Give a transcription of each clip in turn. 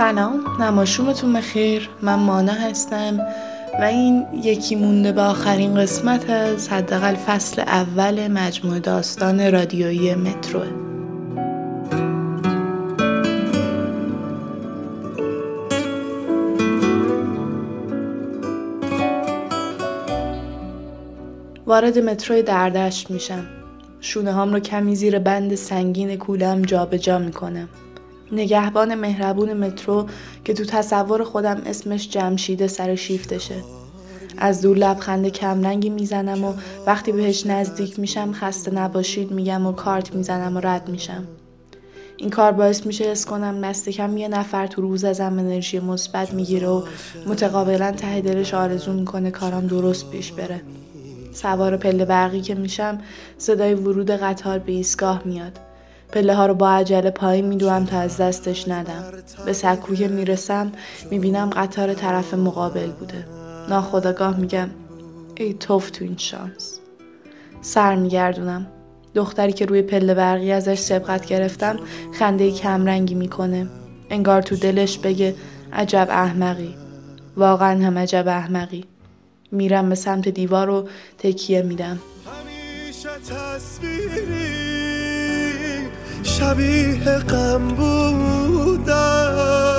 سلام. نماشومتون بخیر. من مانا هستم و این یکی مونده به آخرین قسمت از حداقل فصل اول مجموعه داستان رادیویی متروه. وارد متروی دردشت میشم. شونه هام رو کمی زیر بند سنگین کولم جابجا می‌کنم. نگهبان مهربون مترو که تو تصور خودم اسمش جمشیده سر شیفتشه. از دور لبخند کمرنگی می‌زنم و وقتی بهش نزدیک میشم خسته نباشید میگم و کارت می‌زنم و رد میشم. این کار باعث میشه اس کنم نستکم یه نفر تو روز ازم انرژی مثبت می‌گیره و متقابلا ته دلش آرزو می‌کنه کارم درست پیش بره. سوار پله برقی که میشم صدای ورود قطار به ایستگاه میاد. پله ها رو با عجله پایین میدوم تا از دستش ندم. به سکوی می‌رسم می‌بینم قطار طرف مقابل بوده. ناخداگاه میگم ای توف تو این شانس. سر میگردونم. دختری که روی پله برقی ازش سبقت گرفتم خنده کمرنگی می‌کنه. انگار تو دلش بگه عجب احمقی. واقعا هم عجب احمقی. میرم به سمت دیوار و تکیه میدم. همیشه تصویری شبیه غم بودم.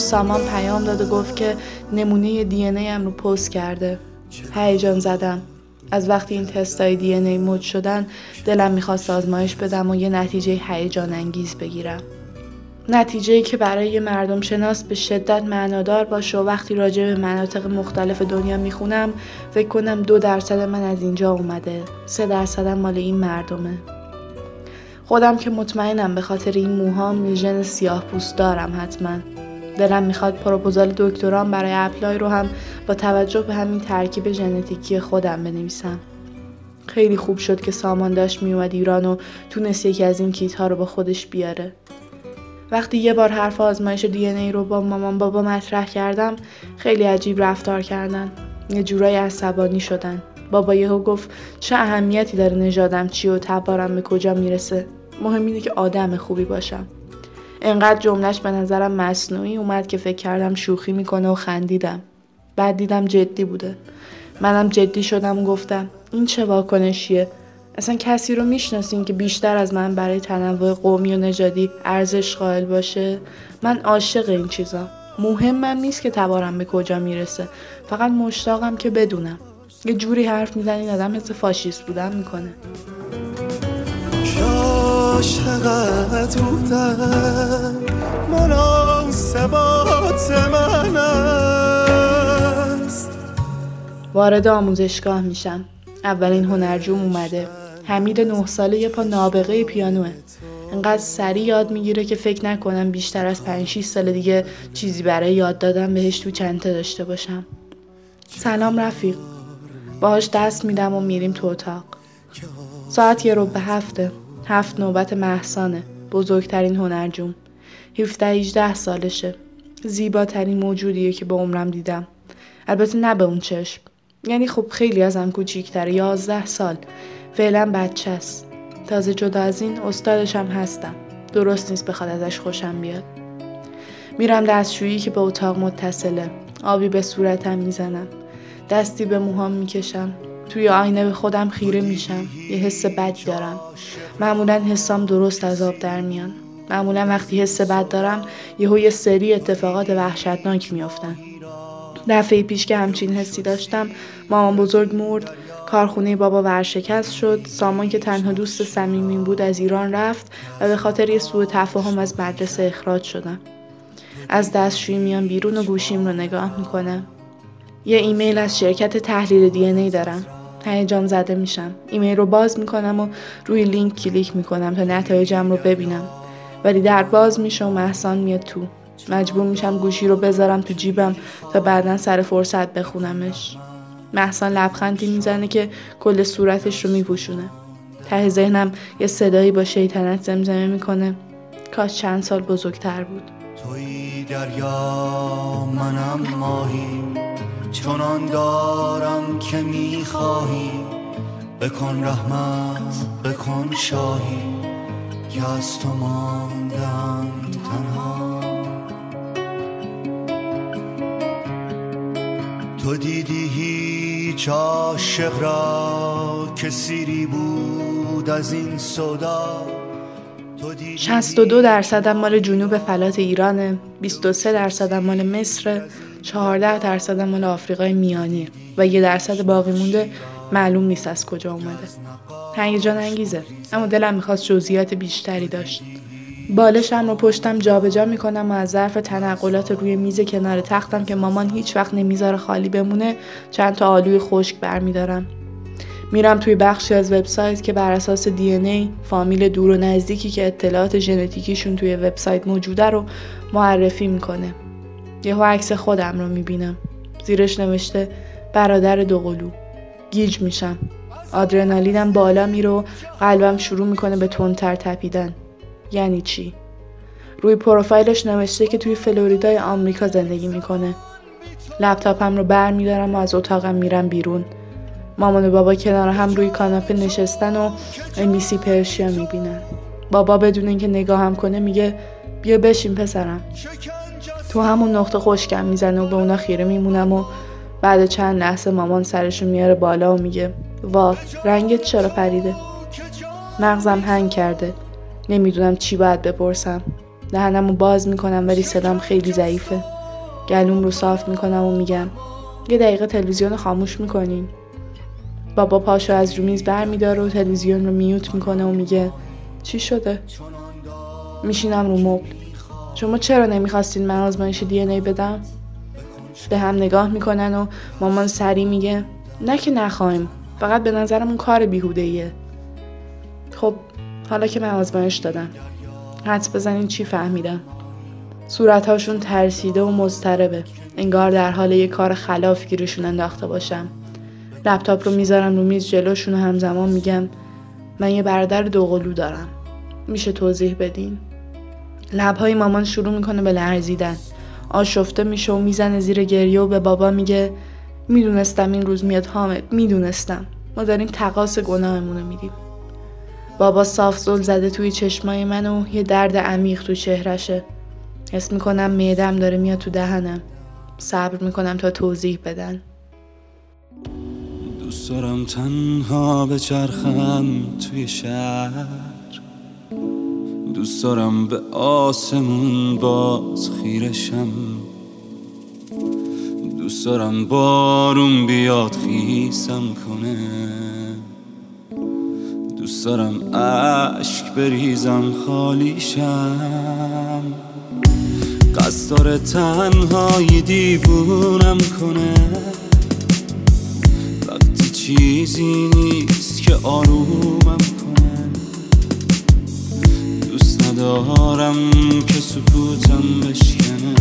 امروز سامان پیام داد و گفت که نمونه دی ام رو پست کرده. هیجان زدم. از وقتی این تستای دی ای مد شدن دلم می‌خواست آزمایش بدم و یه نتیجه هیجان انگیز بگیرم. نتیجه که برای مردم شناس به شدت معنادار باشه و وقتی راجع به مناطق مختلف دنیا می‌خونم فکر کنم دو درصد من از اینجا اومده. سه درصدم مال این مردمه. خودم که مطمئنم به خاطر این موهام میژن سیاه پوست دارم حتما. دلم می‌خواد پروپوزال دکتران برای اپلای رو هم با توجه به همین ترکیب ژنتیکی خودم بنویسم. خیلی خوب شد که سامان داشت میومد ایران و تونست یکی از این کیت ها رو با خودش بیاره. وقتی یه بار حرف آزمایش دی ای رو با مامان بابا مطرح کردم خیلی عجیب رفتار کردن. یه جورایی عصبانی شدن. بابا یهو گفت چه اهمیتی داره نژادم چی و تبارم به کجا می‌رسه؟ مهم اینه که آدم خوبی باشم. انقدر جملش به نظرم مصنوعی اومد که فکر کردم شوخی می‌کنه و خندیدم. بعد دیدم جدی بوده. منم جدی شدم و گفتم این چه واکنشیه؟ اصلا کسی رو می‌شناسین که بیشتر از من برای تنوع قومی و نژادی ارزش قائل باشه؟ من عاشق این چیزا مهمم نیست که تبارم به کجا می‌رسه. فقط مشتاقم که بدونم. یه جوری حرف می‌زنین آدم حس فاشیست بودن می‌کنه. عاشقت بودم. مناسبات من است. وارد آموزشگاه میشم. اولین هنرجوم اومده. حمید نه ساله یه پا نابغه پیانوه. انقدر سریع یاد می‌گیره که فکر نکنم بیشتر از 5 6 سال دیگه چیزی برای یاد دادن بهش تو چنته داشته باشم. سلام رفیق. باهاش دست میدم و میریم تو اتاق. ساعت یه رو به هفته. هفت نوبت محسانه بزرگترین هنرجوم. 17 18 سالشه. زیباترین موجودیه که به عمرم دیدم. البته نه به اون چشم. یعنی خب خیلی ازم کوچیکتره. یازده سال. فعلا بچه است. تازه جدا از این استادشم هستم. درست نیست بخواد ازش خوشم بیاد. میرم دستشویی که به اتاق متصله. آبی به صورتم می‌زنم. دستی به موهام می‌کشم. توی آینه به خودم خیره میشم. یه حس بدی دارم. معمولا حسام درست از آب در میان. معمولا وقتی حس بد دارم یهو یه سری اتفاقات وحشتناک میافتن. دفعه پیش که همچین حسی داشتم مامان بزرگ مرد کارخونه بابا ورشکست شد سامان که تنها دوست صمیمی بود از ایران رفت و به خاطر یه سوء تفاهم از مدرسه اخراج شدم. از دستشویی میام بیرون و گوشیم رو نگاه می‌کنم. یه ایمیل از شرکت تحلیل دی ان ای دارم. هیجان زده میشم. ایمیل رو باز می‌کنم و روی لینک کلیک می‌کنم تا نتایجم رو ببینم. ولی در باز میشه و محسان میاد تو. مجبور میشم گوشی رو بذارم تو جیبم تا بعدا سر فرصت بخونمش. محسان لبخندی می‌زنه که کل صورتش رو میپوشونه. ته ذهنم یه صدایی با شیطنت زمزمه می‌کنه. کاش چند سال بزرگتر بود. توی دریا منم ماهی. چنان دارم که می‌خواهی. بکن رحمت بکن شاهی. که از تو ماندم تنها. تو دیدی هیچ عاشق را که سیری بود از این صدا 62 درصد مال جنوب فلات ایرانه 23 درصد مال مصر. 14 درصد مال آفریقای میانی و یه درصد باقی مونده معلوم نیست از کجا اومده. جان انگیزه اما دلم می‌خواست جزئیات بیشتری داشت. بالشم رو پشتم جابجا جا می‌کنم و از ظرف تنقلات روی میز کنار تختم که مامان هیچ وقت نمی‌ذاره خالی بمونه چند تا آلوی خشک برمیدارم. میرم توی بخشی از وبسایت که بر اساس دی ای فامیل دور و نزدیکی که اطلاعات ژنتیکیشون توی وبسایت موجوده رو معرفی می‌کنه. یهو عکس خودم رو می‌بینم. زیرش نوشته برادر دوقلو. گیج میشم. آدرنالینم بالا میره قلبم شروع می‌کنه به تندتر تپیدن. یعنی چی؟ روی پروفایلش نوشته که توی فلوریدای آمریکا زندگی می‌کنه. لپتاپم رو بر میدارم و از اتاقم میرم بیرون. مامان و بابا کنار هم روی کاناپه نشستن و امیسی پرشیا می‌بینن بابا بدون اینکه نگاه هم کنه میگه بیا بشین پسرم تو همون نقطه خوشکم می‌زنه و به اونا خیره میمونم و بعد چند لحظه مامان سرشو میاره بالا و میگه وا رنگت چرا پریده؟ مغزم هنگ کرده. نمی‌دونم چی باید بپرسم. دهنم باز می‌کنم ولی صدام خیلی ضعیفه. گلوم رو صاف می‌کنم و میگم یه دقیقه تلویزیون خاموش می‌کنین. بابا پاشو از رو میز بر میداره و تلویزیون رو میوت می‌کنه و میگه چی شده؟ میشینم رو مبل. شما چرا نمی‌خواستین من آزمایش دی ای بدم؟ به هم نگاه می‌کنن و مامان سری میگه نه که نخواهیم فقط به نظرم اون کار بیهوده ایه خب حالا که من آزمایش دادم. حدس بزنین چی فهمیدم؟ صورتهاشون ترسیده و مضطربه. انگار در حال یه کار خلاف گیرشون انداخته باشم. لپتاپ رو می‌ذارم رو میز جلوشون و همزمان میگم من یه برادر دوقلو دارم. میشه توضیح بدین؟ لبهای مامان شروع می‌کنه به لرزیدن. آشفته میشه و می‌زنه زیر گریه و به بابا میگه می‌دونستم این روز میاد حامد می‌دونستم. ما داریم تقاس گناهمون رو میدیم. بابا صاف زل زده توی چشمای من و یه درد عمیق تو چهرشه. حس می‌کنم معدم داره میاد تو دهنم. صبر می‌کنم تا توضیح بدن. دوست دارم تنها به چرخم توی شهر. دوست دارم به آسمون باز خیرشم. دوست دارم بارون بیاد خیسم کنه. دوست دارم عشق بریزم خالیشم. قصد داره تنهایی دیوونم کنه. چیزی نیست که آرومم ندارم که سکوتم بشکنه.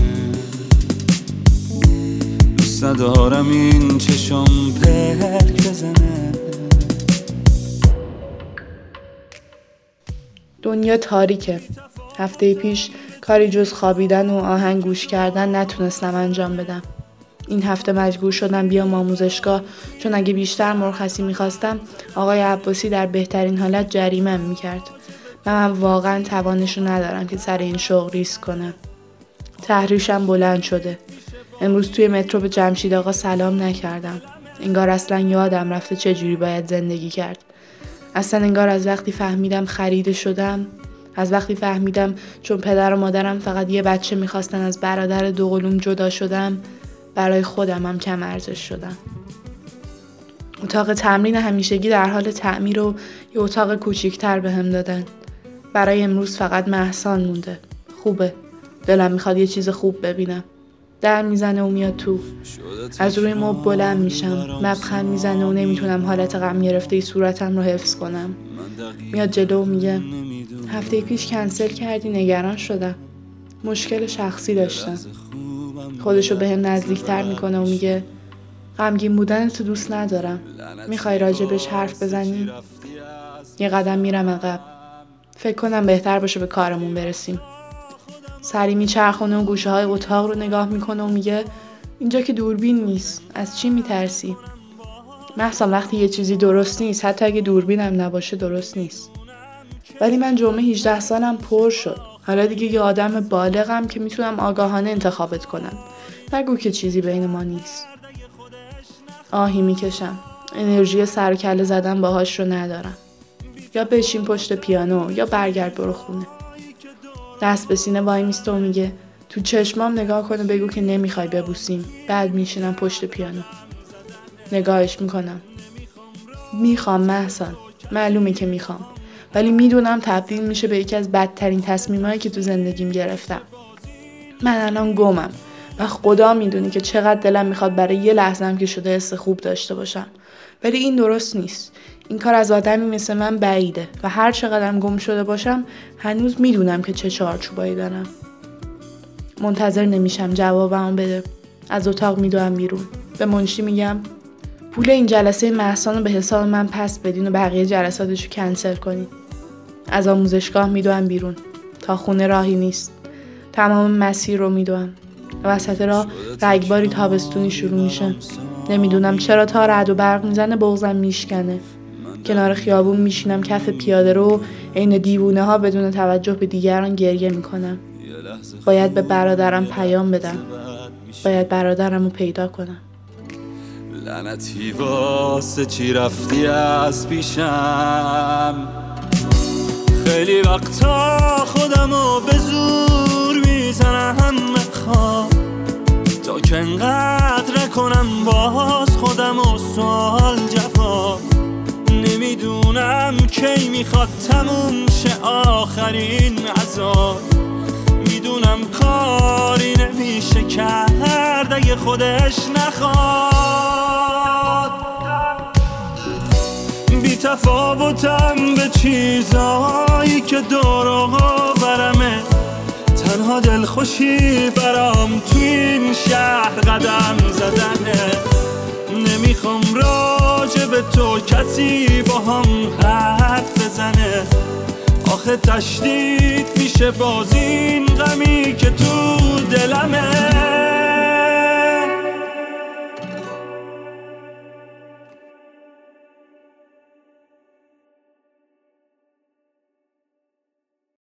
دوست ندارم این چشم پرک بزنه. دنیا تاریکه. هفته پیش کاری جز خوابیدن و آهنگ گوش کردن نتونستم انجام بدم. این هفته مجبور شدم بیام آموزشگاه چون اگه بیشتر مرخصی می‌خواستم آقای عباسی در بهترین حالت جریمم می‌کرد. و من واقعا توانش ندارم که سر این شغل ریسک کنم. تحریشم بلند شده. امروز توی مترو به جمشید آقا سلام نکردم. انگار اصلا یادم رفته چجوری باید زندگی کرد. اصلا انگار از وقتی فهمیدم خریده شدم از وقتی فهمیدم چون پدر و مادرم فقط یه بچه می‌خواستن از برادر دوقلوم جدا شدم برای خودم هم کم ارزش شدم. اتاق تمرین همیشگی در حال تعمیر و یه اتاق کوچیکتر به هم دادن. برای امروز فقط محسان مونده. خوبه. دلم می‌خواد یه چیز خوب ببینم. در می‌زنه و میاد تو. از روی مب بلند میشم. لبخند می‌زنه و نمی‌تونم حالت غم گرفته ای صورتم رو حفظ کنم. میاد جلو و میگه هفته پیش کنسل کردی نگران شدم. مشکل شخصی داشتم. خودشو به هم نزدیکتر می‌کنه و میگه غمگین بودن تو دوست ندارم. می‌خوای راجبش حرف بزنی؟ یه قدم میرم عقب. فکر کنم بهتر باشه به کارمون برسیم. سری میچرخونه و گوشه های اتاق رو نگاه می‌کنه و میگه اینجا که دوربین نیست از چی میترسی؟ محسا وقتی یه چیزی درست نیست حتی اگه دوربینم نباشه درست نیست. ولی من جمعه 18 سالم پر شد. حالا دیگه یه آدم بالغم که می‌تونم آگاهانه انتخابت کنم. نگو که چیزی بین ما نیست. آهی می‌کشم. انرژی سر کله زدن باهاش رو ندارم. یا بشین پشت پیانو یا برگرد برو خونه. دست به سینه وای میسته و میگه تو چشمام نگاه کنه بگو که نمی‌خوای ببوسیم. بعد میشینم پشت پیانو. نگاهش می‌کنم. می‌خوام محسن معلومه که می‌خوام. ولی می‌دونم تبدیل میشه به یکی از بدترین تصمیمایی که تو زندگیم گرفتم. من الان گمم. و خدا می‌دونی که چقدر دلم می‌خواد برای یه لحظه که شده حس خوب داشته باشم. ولی این درست نیست. این کار از آدمی مثل من بعیده و هر چقدرم گم شده باشم هنوز می‌دونم که چه چارچوبایی دارم. منتظر نمیشم جوابمو بده. از اتاق میدوم بیرون. به منشی میگم پول این جلسه محسان رو به حساب من پس بدین و بقیه جلساتش رو کنسل کنین. از آموزشگاه میدوم بیرون. تا خونه راهی نیست. تمام مسیر رو میدوم. وسط راه رگباری تابستونی شروع میشه. نمی‌دونم چرا تا رد و برق می‌زنه بغزم میشکنه. کنار خیابون میشینم کف پیاده رو عین دیوونه ها بدون توجه به دیگران گریه می‌کنم. باید به برادرم پیام بدم. باید برادرم رو پیدا کنم. لعنتی واسه چی رفتی از پیشم؟ خیلی وقتا خودم رو به زور می‌زنم خواب. تا که انقدر کنم باز خودم و سوال جواب. نمی‌دونم کی می‌خواد تموم شه آخرین عذاب. می‌دونم کاری نمیشه کرد اگه خودش نخواد. بی تفاوتم به چیزایی که دور برمه تنها دلخوشی برام تو این شهر قدم زدنه. نمی‌خوام راجع به تو کسی با هم حرف بزنه. آخه تشدید میشه باز این غمی که تو دلمه.